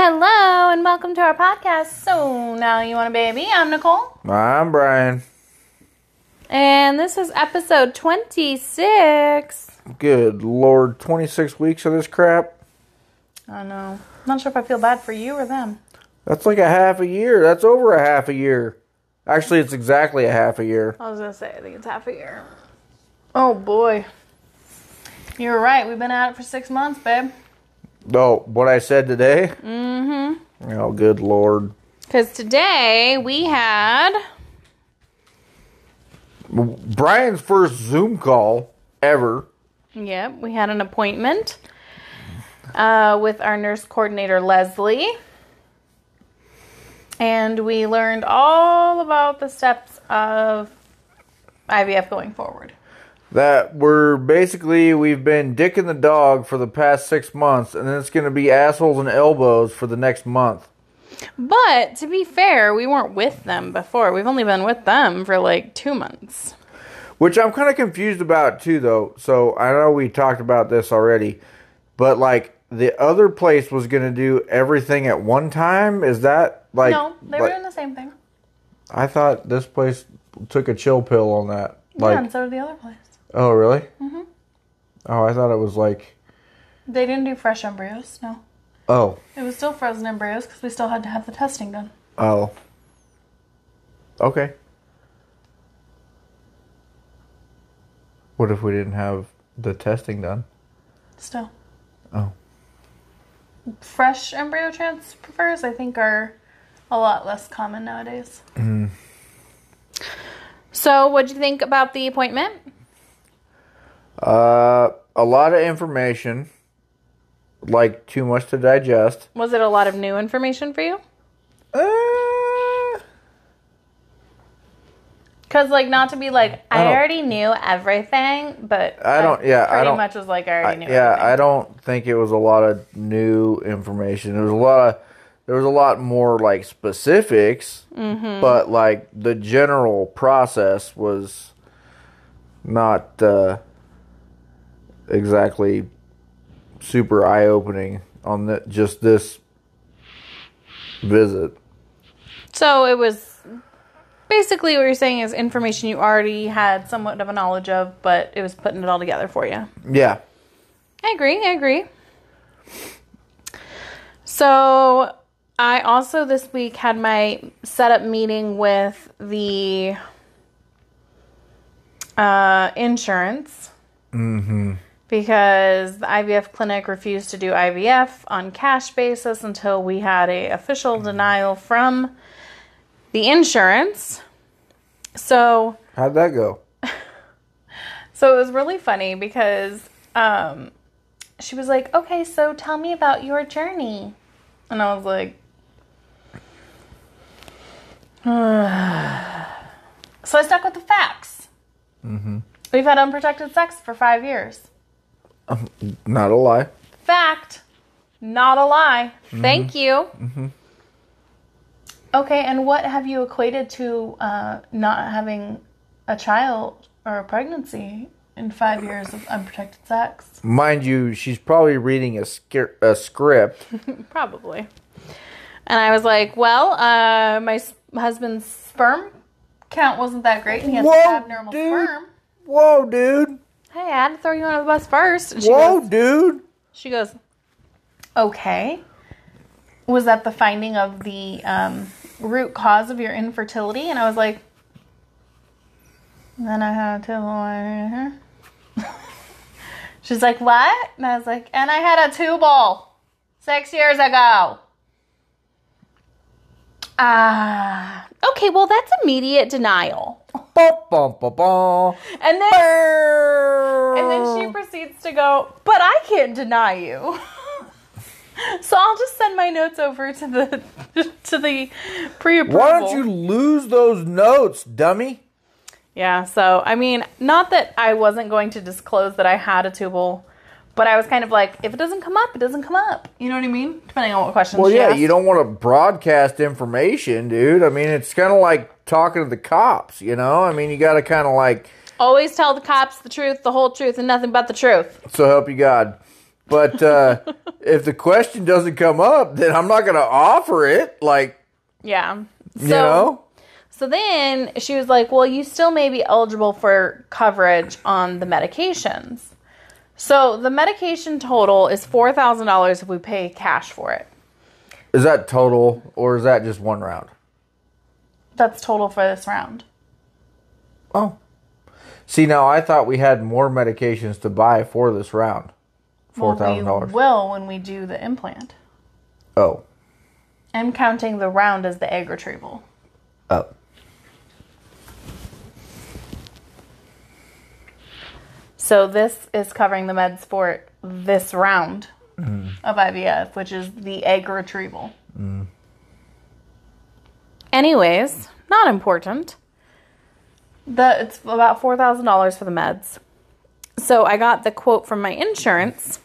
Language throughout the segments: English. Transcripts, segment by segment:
Hello and welcome to our podcast. So now you want a baby? I'm Nicole, I'm Brian. and this is episode 26. Good lord, 26 weeks of this crap? I know. I'm not sure if I feel bad for you or them. That's like a half a year. That's over a half a year. Actually, it's exactly a half a year. I was gonna say I think it's half a year. Oh boy, You're right. We've been at it for six months, babe. Oh, what I said today? Mm-hmm. Oh, good lord. Because today we had Brian's first Zoom call ever. Yep, we had an appointment uh, with our nurse coordinator, Leslie. And we learned all about the steps of IVF going forward. That we're basically, we've been dicking the dog for the past six months, and then it's going to be assholes and elbows for the next month. But to be fair, we weren't with them before. We've only been with them for like two months. Which I'm kind of confused about too, though. So I know we talked about this already, but like the other place was going to do everything at one time. Is that like? no, they were doing the same thing. I thought this place took a chill pill on that. yeah, and so did the other place. Oh really? Mm-hmm. Oh, I thought it was like, They didn't do fresh embryos, no. oh, It was still frozen embryos because we still had to have the testing done. oh, okay. What if we didn't have the testing done? Still. Oh. fresh embryo transfers i think are a lot less common nowadays so what'd you think about the appointment Uh, a lot of information, like too much to digest. was it a lot of new information for you Uh, because like not to be like i, I already knew everything but I don't- yeah, I pretty don't- much was like i I- already knew yeah, everything. I don't think it was a lot of new information. There was a lot of, there was a lot more like specifics, Mm-hmm. but like the general process was not uh, exactly super eye opening on the, just this visit. so it was basically what you're saying is information you already had somewhat of a knowledge of but it was putting it all together for you Yeah. I agree. I agree. So, I also this week had my setup meeting with the uh, insurance. Mm-hmm. Because the IVF clinic refused to do IVF on cash basis until we had a official denial from the insurance. So, How'd that go? so it was really funny because um, she was like, "Okay, so tell me about your journey," and I was like, "So I stuck with the facts. Mm-hmm. We've had unprotected sex for five years. Not a lie. Fact, not a lie. Thank you." Okay, and what have you equated to uh, not having a child or a pregnancy in five years of unprotected sex? Mind you, she's probably reading a, a script. Probably. And I was like, well, uh, my s- husband's sperm count wasn't that great, and he has Whoa, abnormal dude. sperm. Whoa, dude. Hey, I had to throw you under the bus first. And she Whoa, goes, dude. she goes, okay. Was that the finding of the um, root cause of your infertility? And I was like, then I had to. She's like, what? And I was like, and I had a tubal six years ago. Ah, okay. Well, that's immediate denial. Bum, bum, bum. And then, and then she proceeds to go, but I can't deny you. so I'll just send my notes over to the to the pre-approval. Why don't you lose those notes, dummy? Yeah. So I mean, not that I wasn't going to disclose that I had a tubal, but I was kind of like, if it doesn't come up, it doesn't come up. You know what I mean? Depending on what questions. Well, she yeah, asked. you don't want to broadcast information, dude. I mean, it's kind of like talking to the cops, you know? I mean, you got to kind of like, always tell the cops the truth, the whole truth, and nothing but the truth. so help you God. But uh, if the question doesn't come up, then I'm not going to offer it. Like, Yeah. So, you know? So then she was like, Well, you still may be eligible for coverage on the medications. So the medication total is $4,000 if we pay cash for it. Is that total or is that just one round? That's total for this round. Oh. See, now I thought we had more medications to buy for this round. Well, $4,000. we will when we do the implant. oh. I'm counting the round as the egg retrieval. Oh. So this is covering the meds for this round of IVF, which is the egg retrieval. Anyways, not important. The it's about four thousand dollars for the meds. So I got the quote from my insurance,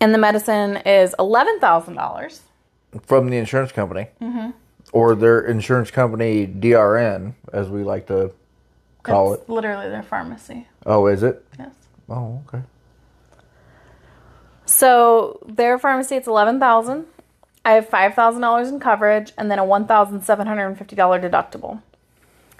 and the medicine is eleven thousand dollars. From the insurance company. Mm-hmm. Or their insurance company, DRN, as we like to call It's it. literally their pharmacy. Oh, is it? Yes. Oh, okay. So their pharmacy, it's eleven thousand. I have five thousand dollars in coverage, and then a one thousand seven hundred and fifty dollar deductible.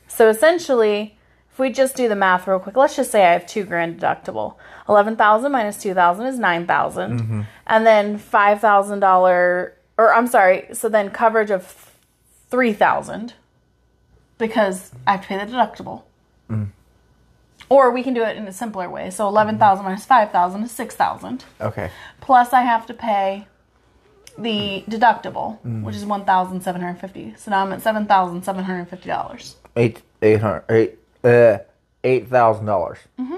So essentially, if we just do the math real quick, let's just say I have two grand deductible. Eleven thousand minus two thousand is nine mm-hmm. and then five thousand dollar, or I'm sorry, so then coverage of three thousand because I have to pay the deductible. Mm. Or we can do it in a simpler way. So eleven thousand minus five thousand is six thousand Okay. plus I have to pay the deductible, mm. which is one thousand seven hundred fifty. So now I'm at seven thousand seven hundred fifty dollars, Eight, eight hundred, eight, uh, eight thousand dollars. Mm-hmm.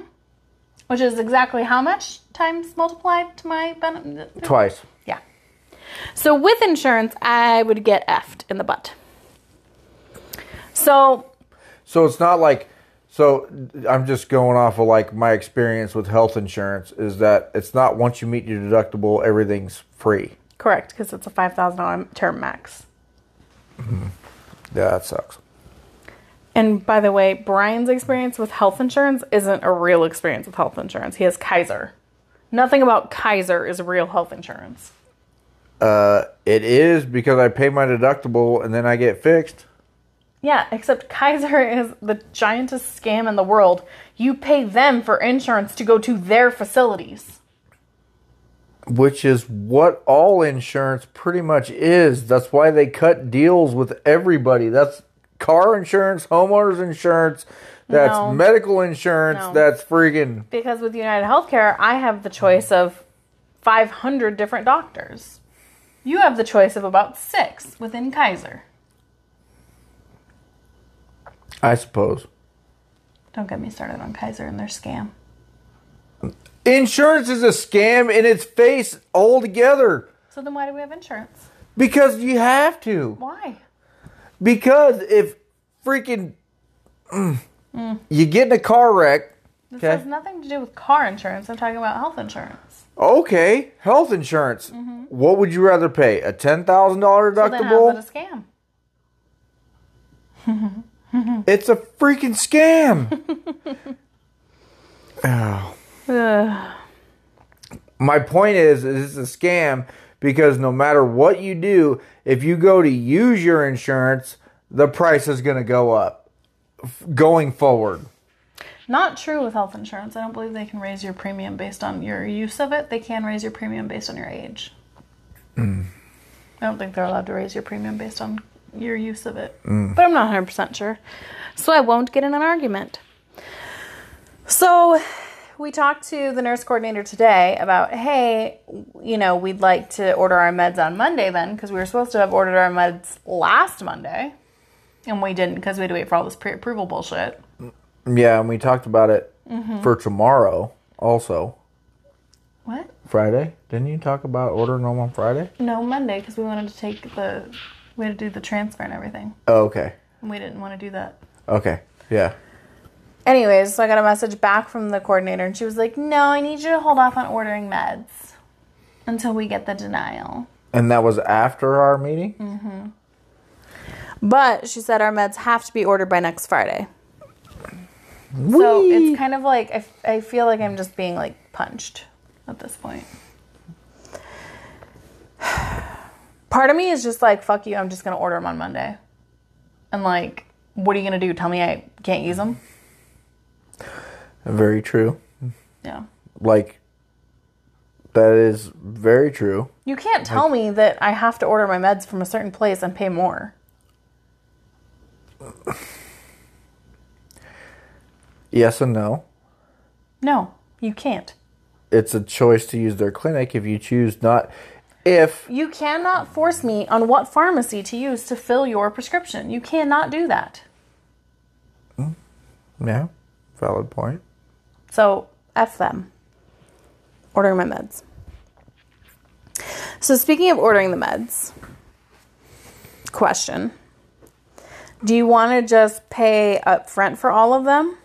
which is exactly how much times multiplied to my benefit? Twice. Yeah. So with insurance, I would get effed in the butt. So So it's not like so I'm just going off of like my experience with health insurance is that it's not once you meet your deductible everything's free. correct because it's a five thousand dollar term max. Yeah, that sucks. And by the way, Brian's experience with health insurance isn't a real experience with health insurance. He has Kaiser. Nothing about Kaiser is real health insurance. Uh, it is because I pay my deductible and then I get fixed. Yeah, except Kaiser is the giantest scam in the world. You pay them for insurance to go to their facilities. Which is what all insurance pretty much is. That's why they cut deals with everybody. That's car insurance, homeowners insurance, that's No. medical insurance, No. that's freaking Because with United Healthcare, I have the choice of 500 different doctors. You have the choice of about six within Kaiser. I suppose. Don't get me started on Kaiser and their scam. Insurance is a scam in its face altogether. So then why do we have insurance? Because you have to. Why? Because if freaking mm, you get in a car wreck, This Okay. has nothing to do with car insurance. I'm talking about health insurance. okay, health insurance. What would you rather pay? A ten thousand dollar deductible? So then how's it a scam? it's a freaking scam. oh. Ugh. My point is, is it's a scam because no matter what you do, if you go to use your insurance, the price is going to go up f- going forward. Not true with health insurance. I don't believe they can raise your premium based on your use of it. They can raise your premium based on your age. Hmm. I don't think they're allowed to raise your premium based on your use of it. But I'm not 100% sure. So I won't get in an argument. So we talked to the nurse coordinator today about, hey, you know, we'd like to order our meds on Monday then, because we were supposed to have ordered our meds last Monday. And we didn't because we had to wait for all this pre approval bullshit. Mm, yeah, and we talked about it for tomorrow also. What? Friday? Didn't you talk about ordering them on Friday? No, Monday because we wanted to take the we had to do the transfer and everything, Oh, okay. and we didn't want to do that. Okay. Yeah. Anyways, so I got a message back from the coordinator, and she was like, "No, I need you to hold off on ordering meds until we get the denial." And that was after our meeting? Mm-hmm. But she said our meds have to be ordered by next Friday. So it's kind of like I, f- I feel like I'm just being like punched. at this point. Part of me is just like, fuck you, I'm just gonna order them on Monday. And like, what are you gonna do? Tell me I can't use them? Very true. Yeah. Like, that is very true. You can't tell me that I have to order my meds from a certain place and pay more. Yes and no. No, you can't. It's a choice to use their clinic if you choose not. If You cannot force me on what pharmacy to use to fill your prescription. You cannot do that. Hmm. yeah, valid point. So, F them. Ordering my meds. So, speaking of ordering the meds, question Do you want to just pay up front for all of them?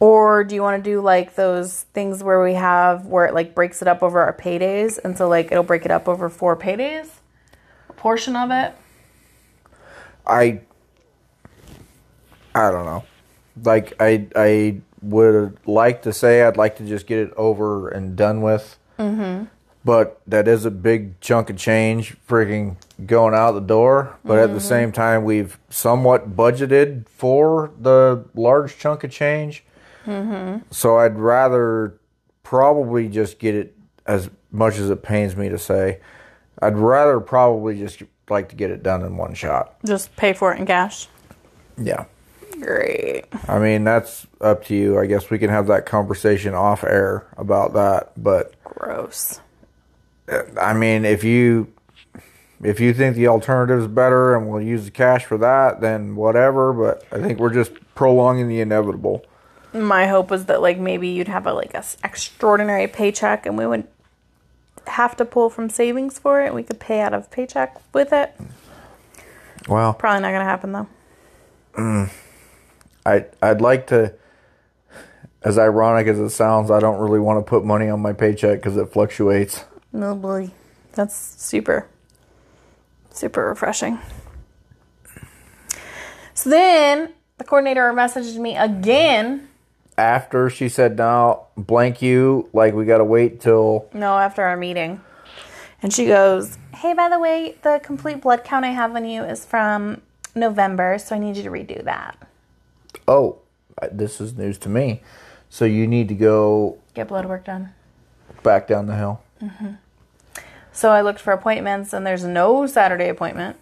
Or do you want to do like those things where we have where it like breaks it up over our paydays? And so, like, it'll break it up over four paydays? A portion of it? I I don't know. Like I I would like to say I'd like to just get it over and done with. Mm-hmm. But that is a big chunk of change, freaking going out the door. But at the same time, we've somewhat budgeted for the large chunk of change. Mm-hmm. So I'd rather probably just get it as much as it pains me to say. I'd rather probably just like to get it done in one shot. Just pay for it in cash. Yeah. Great. I mean, that's up to you. I guess we can have that conversation off air about that. But Gross. I mean, if you if you think the alternative is better and we'll use the cash for that, then whatever. But I think we're just prolonging the inevitable. My hope was that like maybe you'd have a like a s- extraordinary paycheck and we would have to pull from savings for it we could pay out of paycheck with it Well, probably not gonna happen though mm. I I'd like to. As ironic as it sounds, I don't really want to put money on my paycheck because it fluctuates. no boy that's super super refreshing so then the coordinator messaged me again After she said, "Now blank you," like we got to wait till no after our meeting and she goes hey by the way the complete blood count i have on you is from november so i need you to redo that oh, this is news to me. So you need to go get blood work done back down the hill. Mm-hmm. So I looked for appointments and there's no Saturday appointment.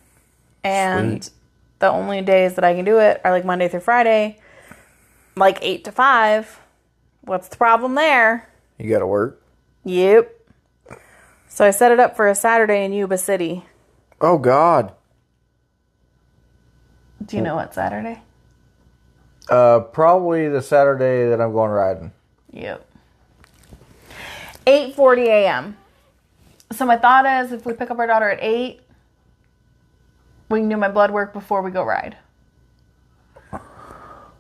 And Sweet. the only days that I can do it are like Monday through Friday, like 8 to 5. What's the problem there? You got to work. Yep. So I set it up for a Saturday in Yuba City. Oh God. Do you know what Saturday? Uh, probably the Saturday that I'm going riding. Yep. 8:40 a.m. So my thought is if we pick up our daughter at 8, we can do my blood work before we go ride.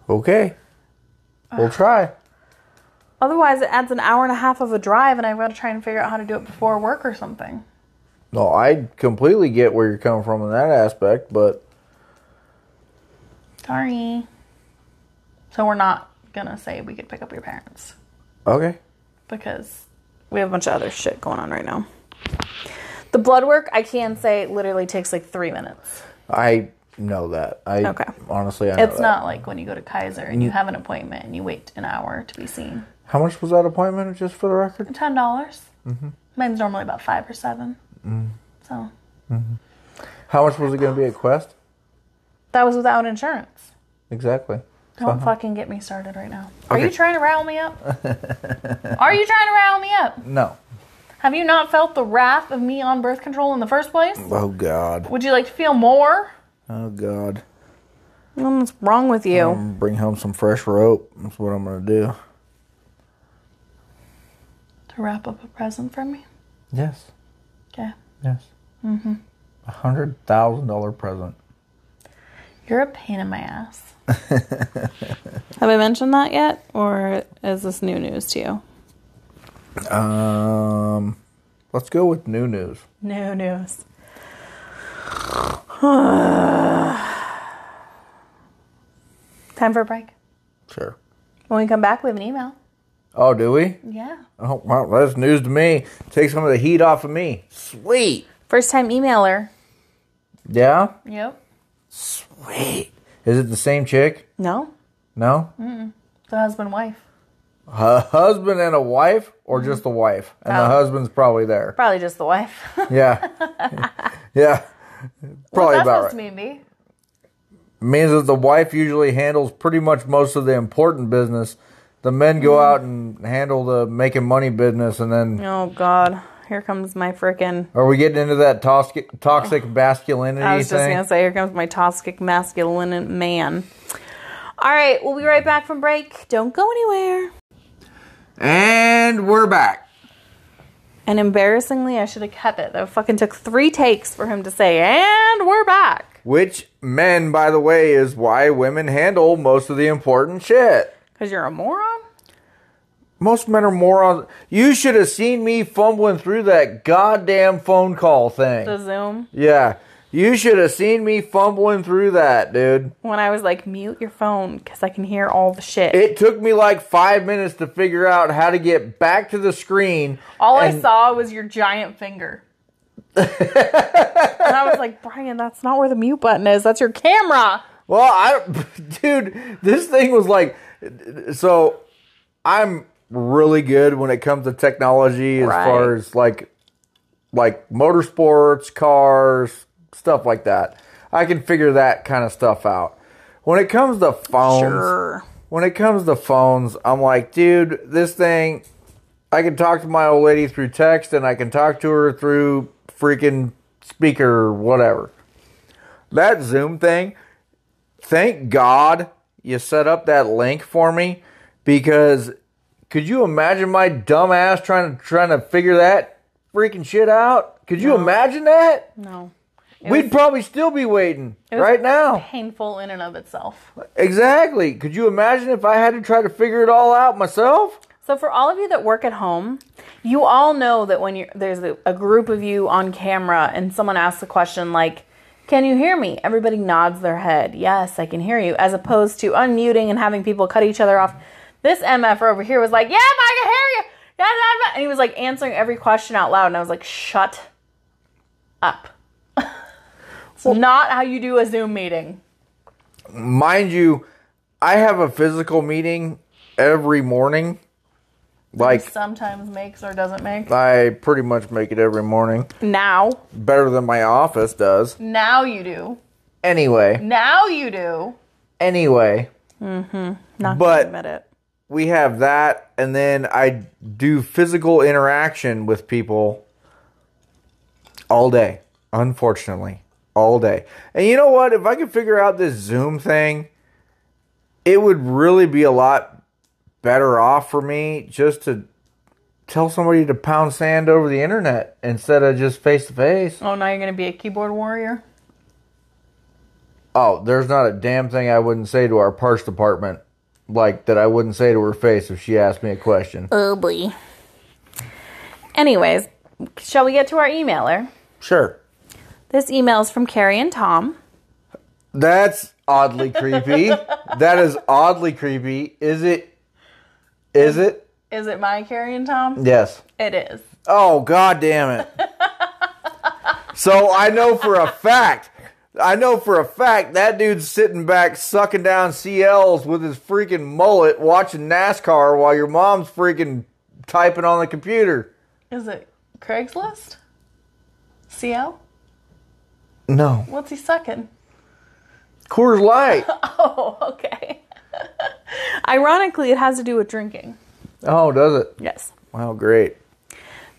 Okay. We'll try. Otherwise, it adds an hour and a half of a drive, and I've got to try and figure out how to do it before work or something. No, I completely get where you're coming from in that aspect, but Sorry. So we're not gonna say we could pick up your parents okay. because we have a bunch of other shit going on right now. The blood work, I can say, literally takes like three minutes. I know that. I Okay. honestly, I know It's not like when you go to Kaiser and you have an appointment and you wait an hour to be seen. How much was that appointment, just for the record? Ten dollars. Mm-hmm. Mine's normally about five or seven. Mm-hmm. So mm-hmm. How much was it going to be at Quest? that was without insurance. Exactly. Don't fucking get me started right now. Are you trying to rile me up? Are you trying to rile me up? No. Have you not felt the wrath of me on birth control in the first place? Oh God. Would you like to feel more? Oh God. What's wrong with you? I'm bring home some fresh rope. That's what I'm gonna do. to wrap up a present for me? Yes. Okay. Yes. Mm-hmm. A hundred thousand dollar present. You're a pain in my ass. Have I mentioned that yet? Or is this new news to you? Um, let's go with new news. New news. Time for a break. Sure. When we come back, we have an email. Oh, do we? Yeah. Oh, well, that's news to me. Take some of the heat off of me. Sweet. First time emailer. Yeah? Yep. Sweet. Is it the same chick? No. No? The husband wife. A husband and a wife, or mm-hmm. just the wife? And the Oh. husband's probably there. Probably just the wife. Yeah. yeah. Probably What's that about supposed right. to mean, B? means that the wife usually handles pretty much most of the important business. The men Mm-hmm. go out and handle the making money business, and then Oh God. Here comes my freaking. are we getting into that toxic toxic masculinity I was just thing? gonna say, here comes my toxic masculine man. All right, we'll be right back from break. Don't go anywhere. And we're back. And embarrassingly, I should have kept it. That fucking took three takes for him to say, and we're back. Which men, by the way, is why women handle most of the important shit. Because you're a moron? Most men are morons. You should have seen me fumbling through that goddamn phone call thing. The Zoom. Yeah. You should have seen me fumbling through that, dude. When I was like, mute your phone because I can hear all the shit. It took me like five minutes to figure out how to get back to the screen. all I and- saw was your giant finger. and I was like, Brian, that's not where the mute button is. That's your camera. Well, I, dude, this thing was like, so I'm really good when it comes to technology as Right. far as like, like motorsports, cars, stuff like that. I can figure that kind of stuff out. When it comes to phones, Sure. when it comes to phones, I'm like, dude, this thing, I can talk to my old lady through text and I can talk to her through freaking speaker or whatever. That Zoom thing, thank God you set up that link for me because could you imagine my dumb ass trying to trying to figure that freaking shit out? Could you imagine that? No. We'd probably still be waiting was- right now. Painful in and of itself. Exactly. Could you imagine if I had to try to figure it all out myself? So for all of you that work at home, you all know that when you're there's a, a group of you on camera and someone asks a question like, "Can you hear me?" Everybody nods their head. Yes, I can hear you. As opposed to unmuting and having people cut each other off. This MF over here was like, "Yeah, I can hear you." Yeah," and he was like answering every question out loud, and I was like, "Shut up." It's not how you do a Zoom meeting. Mind you, I have a physical meeting every morning. Like Sometimes makes or doesn't make. I pretty much make it every morning. Now, Better than my office does. now you do. Anyway, Now you do. anyway, Mm-hmm. Not But- admit it. we have that and then I do physical interaction with people all day. Unfortunately, all day. And you know what? If I could figure out this Zoom thing, it would really be a lot better off for me just to tell somebody to pound sand over the internet instead of just face to face. Oh, now you're gonna be a keyboard warrior. Oh, there's not a damn thing I wouldn't say to our parts department like that I wouldn't say to her face if she asked me a question. Oh boy. Anyways, shall we get to our emailer? Sure. This email is from Carrie and Tom. That's oddly creepy. that is oddly creepy. Is it? Is it? Is it my Carrie and Tom? Yes. It is. Oh god damn it. so I know for a fact. I know for a fact that dude's sitting back sucking down CLs with his freaking mullet watching NASCAR while your mom's freaking typing on the computer. Is it Craigslist? CL? No. What's he sucking? Coors Light. Oh, okay. Ironically, it has to do with drinking. Oh, does it? Yes. Wow, great.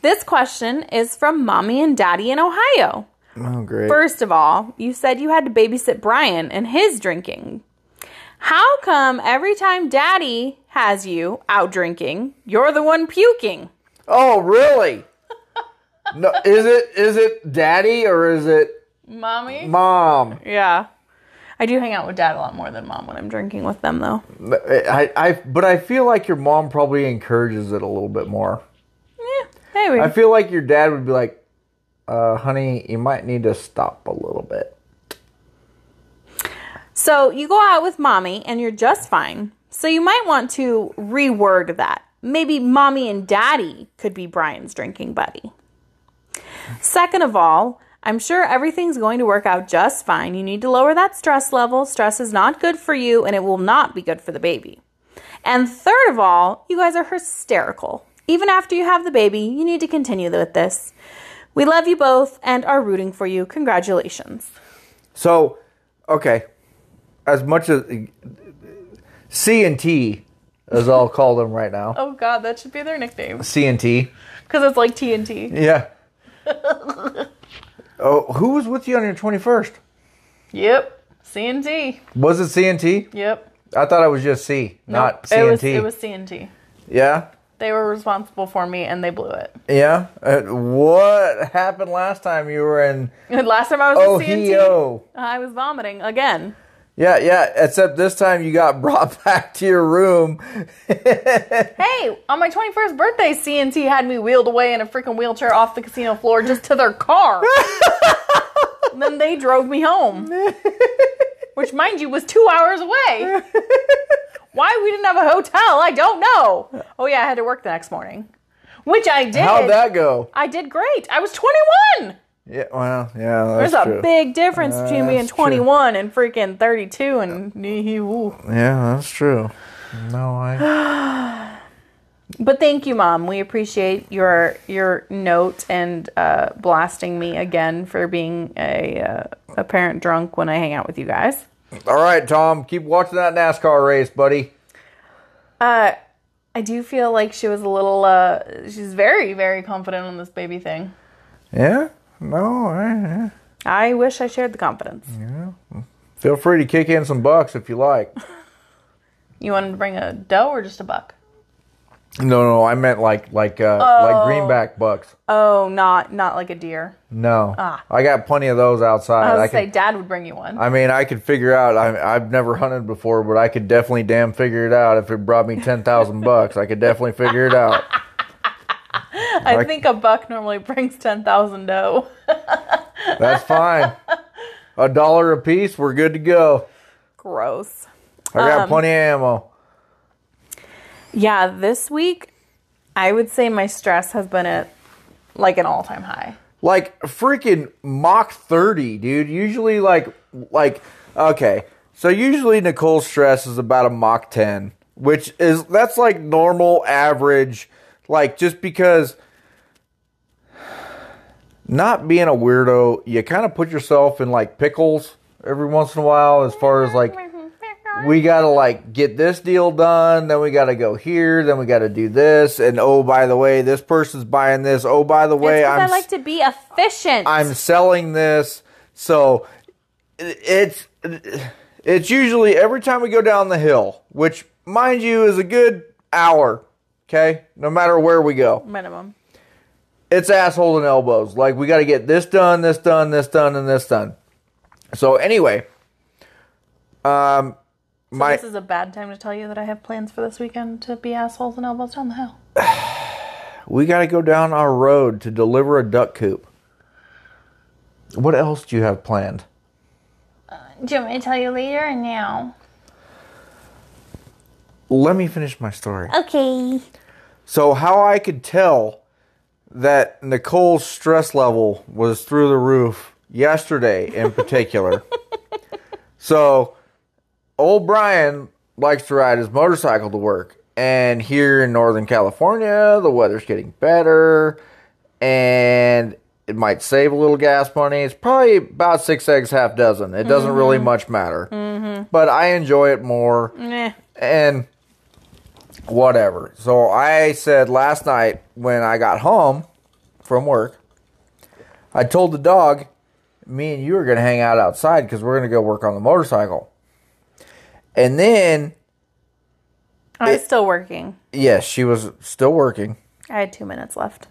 This question is from Mommy and Daddy in Ohio. Oh, great. First of all, you said you had to babysit Brian and his drinking. How come every time Daddy has you out drinking, you're the one puking? Oh, really? no, is it is it daddy or is it Mommy? mom? Yeah. I do hang out with dad a lot more than mom when I'm drinking with them, though. I, I but I feel like your mom probably encourages it a little bit more. Yeah, maybe. I feel like your dad would be like, uh, honey, you might need to stop a little bit. so you go out with mommy and you're just fine. So you might want to reword that. maybe mommy and daddy could be Brian's drinking buddy. Second of all, I'm sure everything's going to work out just fine. You need to lower that stress level. Stress is not good for you and it will not be good for the baby. And third of all, you guys are hysterical. Even after you have the baby, you need to continue with this. We love you both and are rooting for you. Congratulations. So, okay, as much as C and T, as I'll call them right now, Oh god, that should be their nickname. C and T. Because it's like TNT. Yeah. oh, who was with you on your twenty first? Yep. CNT. Was it C and T? Yep. I thought it was just C, not C it and was it was CNT. Yeah. They were responsible for me and they blew it. Yeah. Uh, what happened last time you were in last time I was with CNT, Ohio? I was vomiting again. Yeah, yeah. Except this time you got brought back to your room. Hey, on my 21st birthday, CNT had me wheeled away in a freaking wheelchair off the casino floor just to their car. and then they drove me home. Which, mind you, was two hours away. Why we didn't have a hotel, I don't know. Oh, yeah, I had to work the next morning. Which I did. How'd that go? I did great. I was 21. Yeah. Well, yeah. That's There's a true. big difference between being that's true. 21 and freaking 32 and ooh. Yeah, that's true. No, I. But thank you, Mom. We appreciate your your note and uh, blasting me again for being a uh, a parent drunk when I hang out with you guys. All right, Tom. Keep watching that NASCAR race, buddy. Uh, I do feel like she was a little. Uh, she's very very confident on this baby thing. Yeah. No. I, I wish I shared the confidence. Yeah. feel free to kick in some bucks if you like. You wanted to bring a doe or just a buck? No, no. I meant like like uh, like greenback bucks. Oh, not not like a deer. No. Ah. I got plenty of those outside. I was I say can, Dad would bring you one. I mean, I could figure out. I, I've never hunted before, but I could definitely damn figure it out. If it brought me ten thousand bucks, I could definitely figure it out. I think a buck normally brings ten thousand doe. That's fine. A dollar a piece, we're good to go. Gross. I got Um, plenty of ammo. Yeah, this week I would say my stress has been at like an all time high. Like freaking Mach 30, dude. Usually like like okay. So usually Nicole's stress is about a Mach 10, which is that's like normal average like just because not being a weirdo, you kind of put yourself in like pickles every once in a while as far as like we gotta like get this deal done, then we gotta go here, then we gotta do this, and oh by the way, this person's buying this. Oh by the way, I'm I like to be efficient. I'm selling this. So it's it's usually every time we go down the hill, which mind you is a good hour, okay? No matter where we go. minimum. It's assholes and elbows. Like we got to get this done, this done, this done and this done. So anyway, um So my this is a bad time to tell you that I have plans for this weekend to be assholes and elbows down the hill. we got to go down our road to deliver a duck coop. What else do you have planned? Do you want me to tell you later or now? Let me finish my story. Okay. So how I could tell that Nicole's stress level was through the roof yesterday in particular. so old Brian likes to ride his motorcycle to work. And here in Northern California, the weather's getting better and it might save a little gas money. It's probably about six eggs, half dozen. It doesn't really mm-hmm. much matter. Mm-hmm. But I enjoy it more Meh. and whatever. So I said last night when I got home from work, I told the dog, me and you are going to hang out outside because we're going to go work on the motorcycle. And then, I was still working. yes, she was still working. I had two minutes left.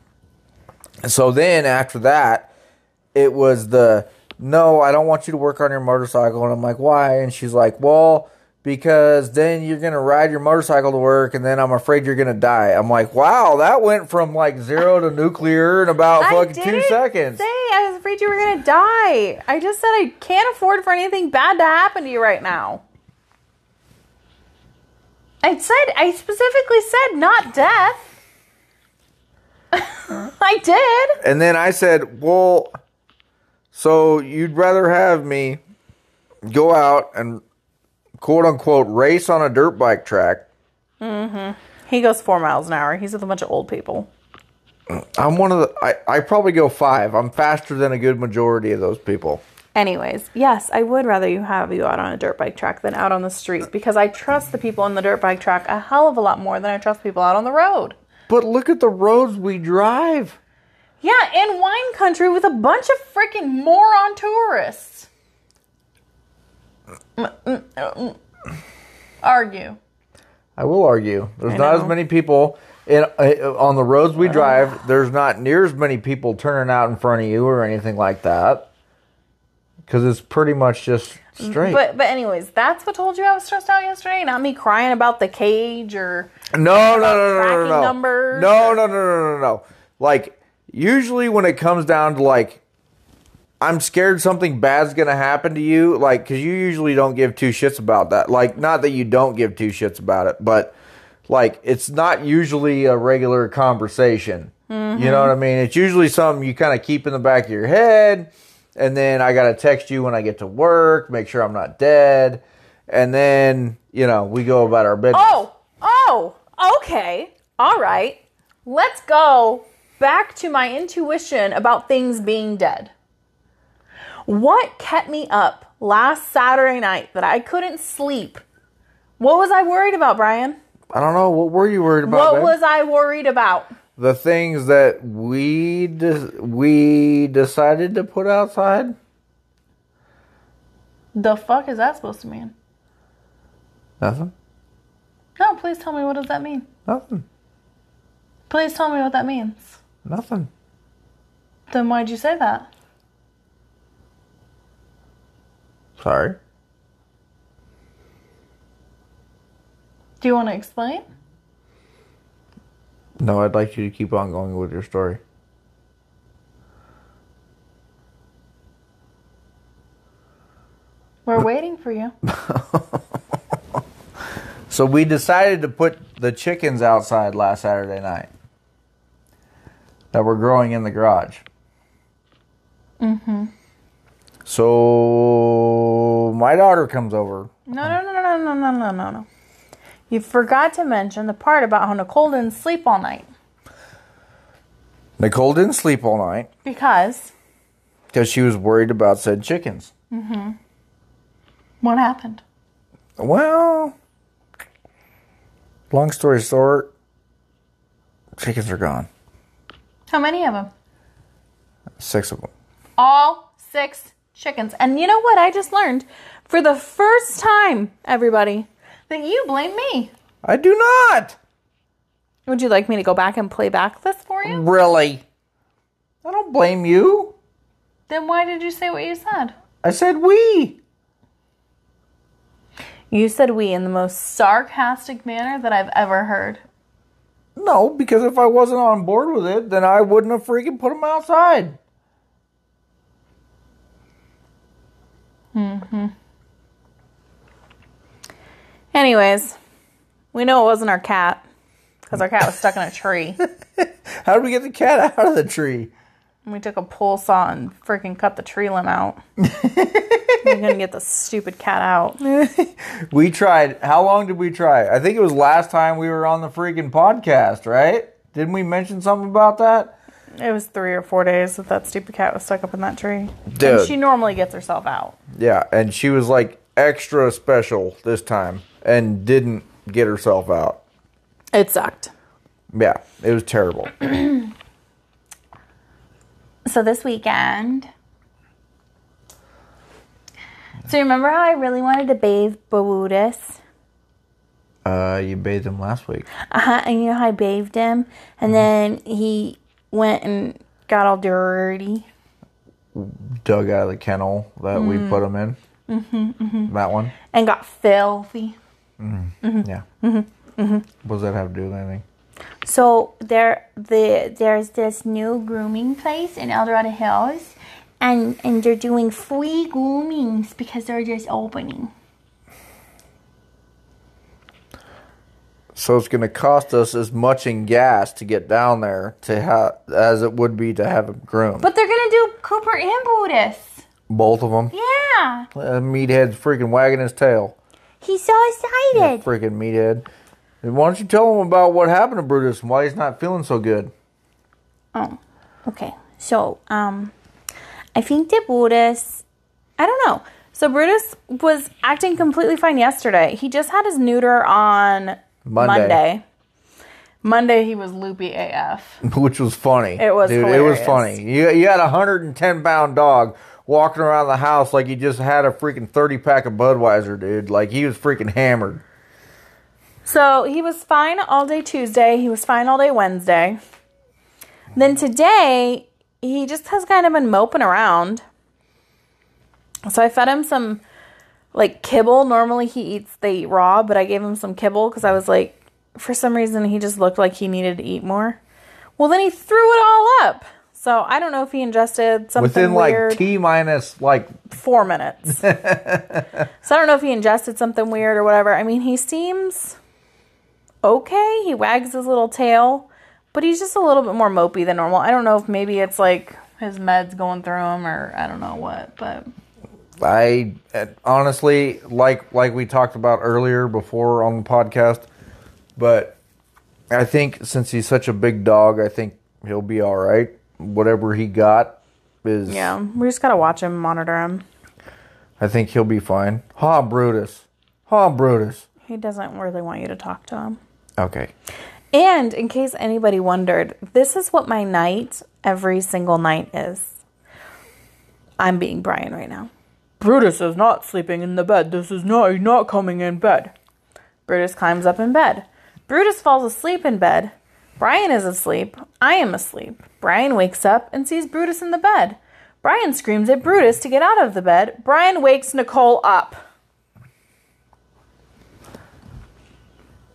So then after that, it was the no, I don't want you to work on your motorcycle. And I'm like, why? And she's like, well, because then you're going to ride your motorcycle to work and then I'm afraid you're going to die. I'm like, wow, that went from like zero to nuclear in about I fucking two seconds. Say I was afraid you were gonna die. I just said I can't afford for anything bad to happen to you right now. I said, I specifically said not death. I did. And then I said, well, so you'd rather have me go out and quote unquote race on a dirt bike track. Mhm. He goes four miles an hour. He's with a bunch of old people. I'm one of the, I, I probably go five. I'm faster than a good majority of those people. Anyways, yes, I would rather you have you out on a dirt bike track than out on the street because I trust the people on the dirt bike track a hell of a lot more than I trust people out on the road. But look at the roads we drive. Yeah, in wine country with a bunch of freaking moron tourists. Argue. I will argue. There's I not as many people in uh, on the roads we drive. There's not near as many people turning out in front of you or anything like that. Because it's pretty much just straight. But but anyways, that's what told you I was stressed out yesterday, not me crying about the cage or no, no, no, no, no, no, numbers no, no, no, no, no, no. Like usually when it comes down to like, I'm scared something bad's gonna happen to you. Like, because you usually don't give two shits about that. Like, not that you don't give two shits about it, but like it's not usually a regular conversation. You know what I mean? It's usually something you kind of keep in the back of your head, and then I gotta text you when I get to work, make sure I'm not dead, and then you know we go about our business. Oh, oh, okay. All right. Let's go back to my intuition about things being dead. What kept me up last Saturday night that I couldn't sleep? What was I worried about, Brian? I don't know. What were you worried about? What babe? was I worried about? the things that we de- we decided to put outside? The fuck is that supposed to mean? Nothing. No, please tell me what does that mean? Nothing. Please tell me what that means. Nothing. Then why'd you say that? Sorry. Do you want to explain? No, I'd like you to keep on going with your story. We're waiting for you. So we decided to put the chickens outside last Saturday night that were growing in the garage. Mm-hmm. So my daughter comes over. No, no, no, no, no, no, no, no, no. You forgot to mention the part about how Nicole didn't sleep all night Nicole didn't sleep all night because because she was worried about said chickens. Mm-hmm. What happened? Well, long story short, chickens are gone. How many of them? Six of them. All six chickens. And you know what? I just learned for the first time, everybody, that you blame me. I do not. Would you like me to go back and play back this for you? Really? I don't blame you. Then why did you say what you said? I said we. You said we in the most sarcastic manner that I've ever heard. No, because if I wasn't on board with it, then I wouldn't have freaking put them outside. Anyways, we know it wasn't our cat because our cat was stuck in a tree. How did we get the cat out of the tree? And we took a pull saw and freaking cut the tree limb out. We're gonna get the stupid cat out. We tried. How long did we try? I think it was last time we were on the freaking podcast, right? Didn't we mention something about that? It was three or four days that that stupid cat was stuck up in that tree. Dude. And she normally gets herself out. Yeah, and she was like extra special this time and didn't get herself out. It sucked. Yeah, it was terrible. So this weekend. So remember how I really wanted to bathe Bawudis? Uh, you bathed him last week. Uh-huh, and you know how I bathed him? And then he went and got all dirty. Dug out of the kennel that we put him in. Mm-hmm, That one. And got filthy. Yeah. Mm. What does that have to do with anything? So there, the there's this new grooming place in El Dorado Hills, and and they're doing free groomings because they're just opening. So it's going to cost us as much in gas to get down there to ha- as it would be to have him groomed. But they're gonna do Cooper and Brutus. Both of them. Yeah. Uh, meathead's freaking wagging his tail. He's so excited. Yeah, Freaking meathead. And why don't you tell him about what happened to Brutus and why he's not feeling so good? Oh, okay. So, um, I think that Brutus, I don't know. So Brutus was acting completely fine yesterday. He just had his neuter on Monday. Monday. Monday, he was loopy AF. Which was funny. It was Dude, it was funny. You, you had a 110 pound dog walking around the house like he just had a freaking 30 pack of Budweiser, dude. Like he was freaking hammered. So he was fine all day Tuesday. He was fine all day Wednesday. Then today, he just has kind of been moping around. So I fed him some like kibble. Normally he eats they eat raw, but I gave him some kibble because I was like, for some reason he just looked like he needed to eat more. Well, then he threw it all up. So I don't know if he ingested something Within weird like T minus like four minutes. so I don't know if he ingested something weird or whatever. I mean, he seems okay. He wags his little tail, but he's just a little bit more mopey than normal. I don't know if maybe it's like his meds going through him or I don't know what, but I honestly like like we talked about earlier before on the podcast, but I think since he's such a big dog, I think he'll be all right. Whatever he got is yeah, we just gotta watch him, monitor him. I think he'll be fine. Ha Brutus. Ha Brutus. He doesn't really want you to talk to him. Okay. And in case anybody wondered, this is what my night every single night is. I'm being Brian right now. Brutus is not sleeping in the bed. This is not he's not coming in bed. Brutus climbs up in bed. Brutus falls asleep in bed. Brian is asleep. I am asleep. Brian wakes up and sees Brutus in the bed. Brian screams at Brutus to get out of the bed. Brian wakes Nicole up.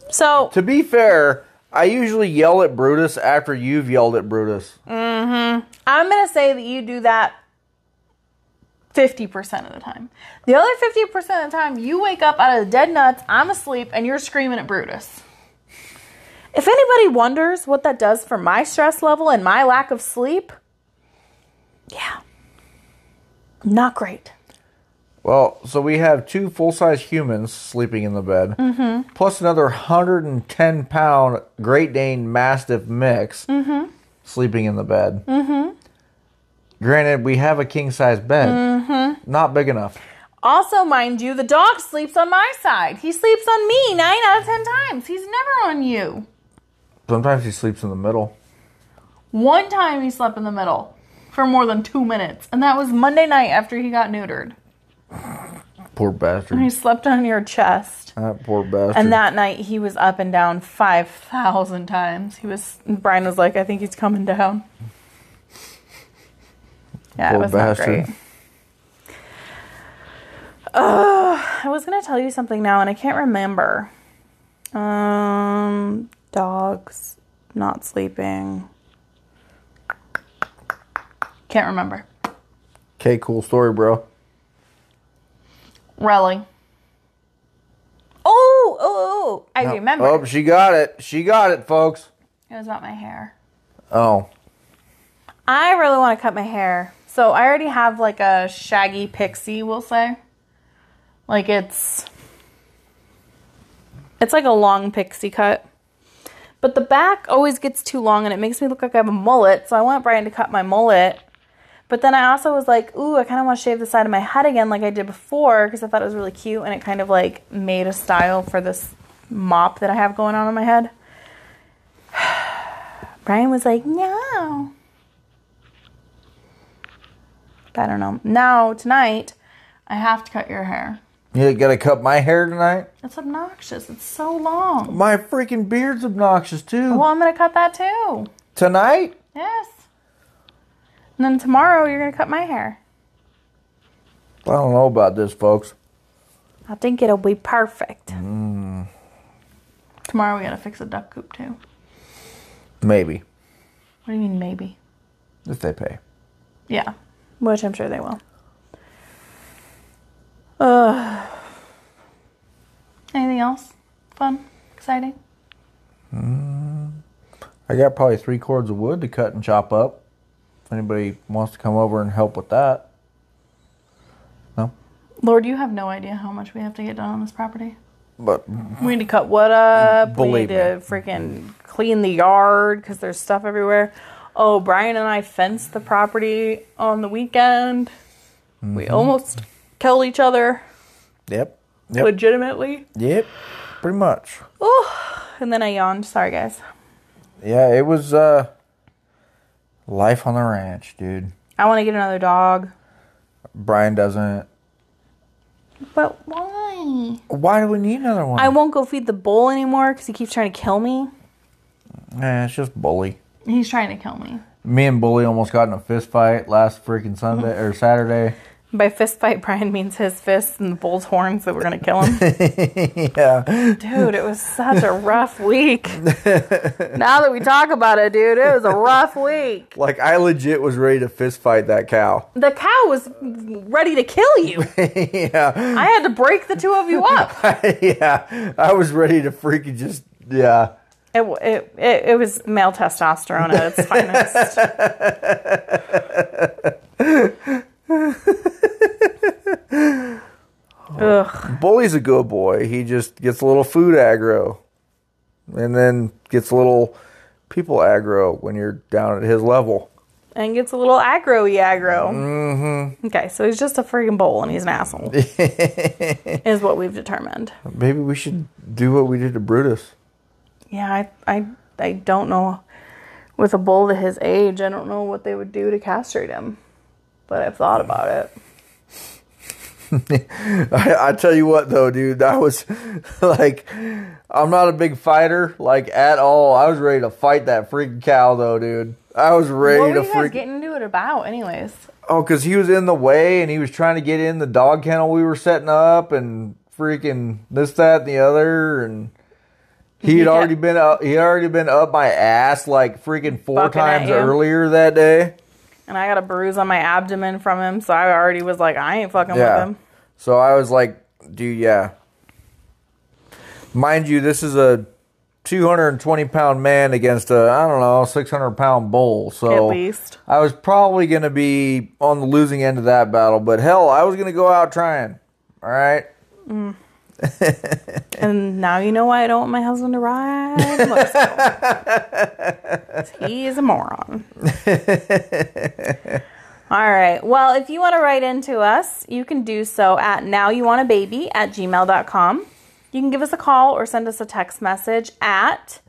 So To be fair, I usually yell at Brutus after you've yelled at Brutus. Mm hmm. I'm going to say that you do that 50% of the time. The other 50% of the time, you wake up out of the dead nuts, I'm asleep, and you're screaming at Brutus. If anybody wonders what that does for my stress level and my lack of sleep, yeah, not great. Well, so we have two full size humans sleeping in the bed, mm-hmm. plus another 110 pound Great Dane Mastiff mix mm-hmm. sleeping in the bed. Mm-hmm. Granted, we have a king size bed, not big enough. Also, mind you, the dog sleeps on my side. He sleeps on me nine out of ten times. He's never on you. Sometimes he sleeps in the middle. One time he slept in the middle for more than two minutes, and that was Monday night after he got neutered. Poor bastard. He slept on your chest. That poor bastard. And that night he was up and down 5,000 times. He was, Brian was like, I think he's coming down. Yeah, Poor it was bastard. not great. Uh, I was going to tell you something now and I can't remember. Um, dogs not sleeping. Can't remember. Okay, cool story, bro. Relly. Oh, oh, oh, oh, I remember. Oh, she got it. She got it, folks. It was not my hair. Oh, I really want to cut my hair. So I already have like a shaggy pixie, we'll say. Like it's it's like a long pixie cut. But the back always gets too long and it makes me look like I have a mullet. So I want Brian to cut my mullet. But then I also was like, ooh, I kind of want to shave the side of my head again like I did before because I thought it was really cute and it kind of like made a style for this mop that I have going on in my head. Brian was like, no. I don't know. Now, tonight, I have to cut your hair. You gotta cut my hair tonight? It's obnoxious. It's so long. My freaking beard's obnoxious, too. Well, I'm to cut that too. Tonight? Yes. And then tomorrow, you're to cut my hair. I don't know about this, folks. I think it'll be perfect. Mm. Tomorrow, we got to fix a duck coop too. Maybe. What do you mean, maybe? If they pay. Yeah. Which I'm sure they will. Uh, anything else? Fun? Exciting? I got probably three cords of wood to cut and chop up. If anybody wants to come over and help with that. No? Lord, you have no idea how much we have to get done on this property. But We need to cut what up. we need to freaking clean the yard because there's stuff everywhere. Oh, Brian and I fenced the property on the weekend. We almost killed each other yep. Yep. legitimately. Yep. Pretty much. Oh, and then I yawned. Sorry, guys. Yeah, it was uh life on the ranch, dude. I want to get another dog. Brian doesn't. But why? Why do we need another one? I won't go feed the bull anymore because he keeps trying to kill me. Eh, it's just bully. He's trying to kill me. Me and Bully almost got in a fist fight last freaking Sunday or Saturday. By fist fight, Brian means his fists and the bull's horns that we're gonna kill him. yeah. dude, it was such a rough week. now that we talk about it, dude, it was a rough week. Like I legit was ready to fist fight that cow. The cow was ready to kill you. yeah. I had to break the two of you up. yeah. I was ready to freaking just yeah. It, it, it, it was male testosterone at its finest. Ugh. Bully's a good boy. He just gets a little food aggro. And then gets a little people aggro when you're down at his level. And gets a little aggro y aggro. Mm-hmm. Okay, so he's just a freaking bull and he's an asshole. is what we've determined. Maybe we should do what we did to Brutus. Yeah, I, I, I don't know. With a bull to his age, I don't know what they would do to castrate him. But I've thought about it. I, I tell you what though, dude, that was like I'm not a big fighter, like at all. I was ready to fight that freaking cow though, dude. I was ready What were to you guys freak getting into it about, anyways? Oh, because he was in the way and he was trying to get in the dog kennel we were setting up and freaking this, that, and the other and he had Yeah. already been up he had already been up my ass like freaking four Fucking times earlier that day. And I got a bruise on my abdomen from him, so I already was like, I ain't fucking Yeah. with him. So I was like, dude, yeah. Mind you, this is a 220 pound man against a, I don't know, 600 pound bull. So At least. I was probably going to be on the losing end of that battle, but hell, I was going to go out trying. All right. Mm. And now you know why I don't want my husband to ride. He's a moron. All right. Well, if you want to write into us, you can do so at nowyouwantababy at gmail.com. You can give us a call or send us a text message at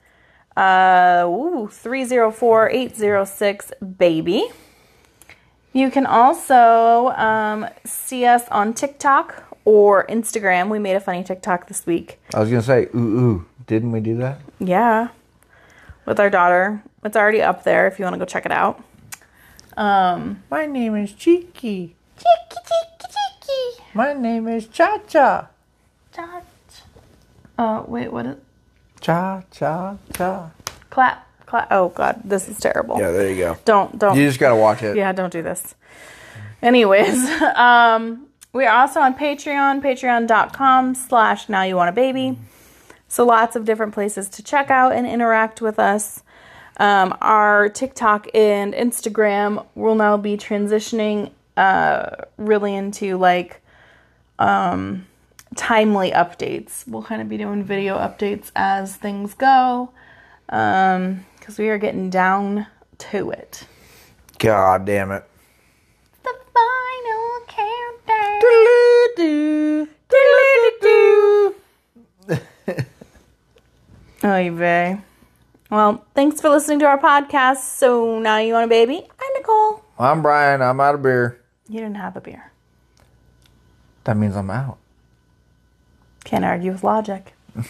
uh, 304-806-BABY. You can also um, see us on TikTok or Instagram. We made a funny TikTok this week. I was going to say, ooh, ooh. Didn't we do that? Yeah. With our daughter. It's already up there if you want to go check it out. Um My name is Cheeky. Cheeky cheeky cheeky. My name is Cha Cha. Cha. Uh wait, what is Cha Cha Cha. clap clap oh god, this is terrible. Yeah, there you go. Don't don't You just got to watch it. Yeah, don't do this. Anyways, um we're also on Patreon, patreon.com slash now you want a baby. So lots of different places to check out and interact with us. Um, our TikTok and Instagram will now be transitioning uh, really into like um, timely updates. We'll kind of be doing video updates as things go because we are getting down to it. God damn it. Oy oh, vey. Well, thanks for listening to our podcast. So now you want a baby? I'm Nicole. I'm Brian. I'm out of beer. You didn't have a beer. That means I'm out. Can't argue with logic.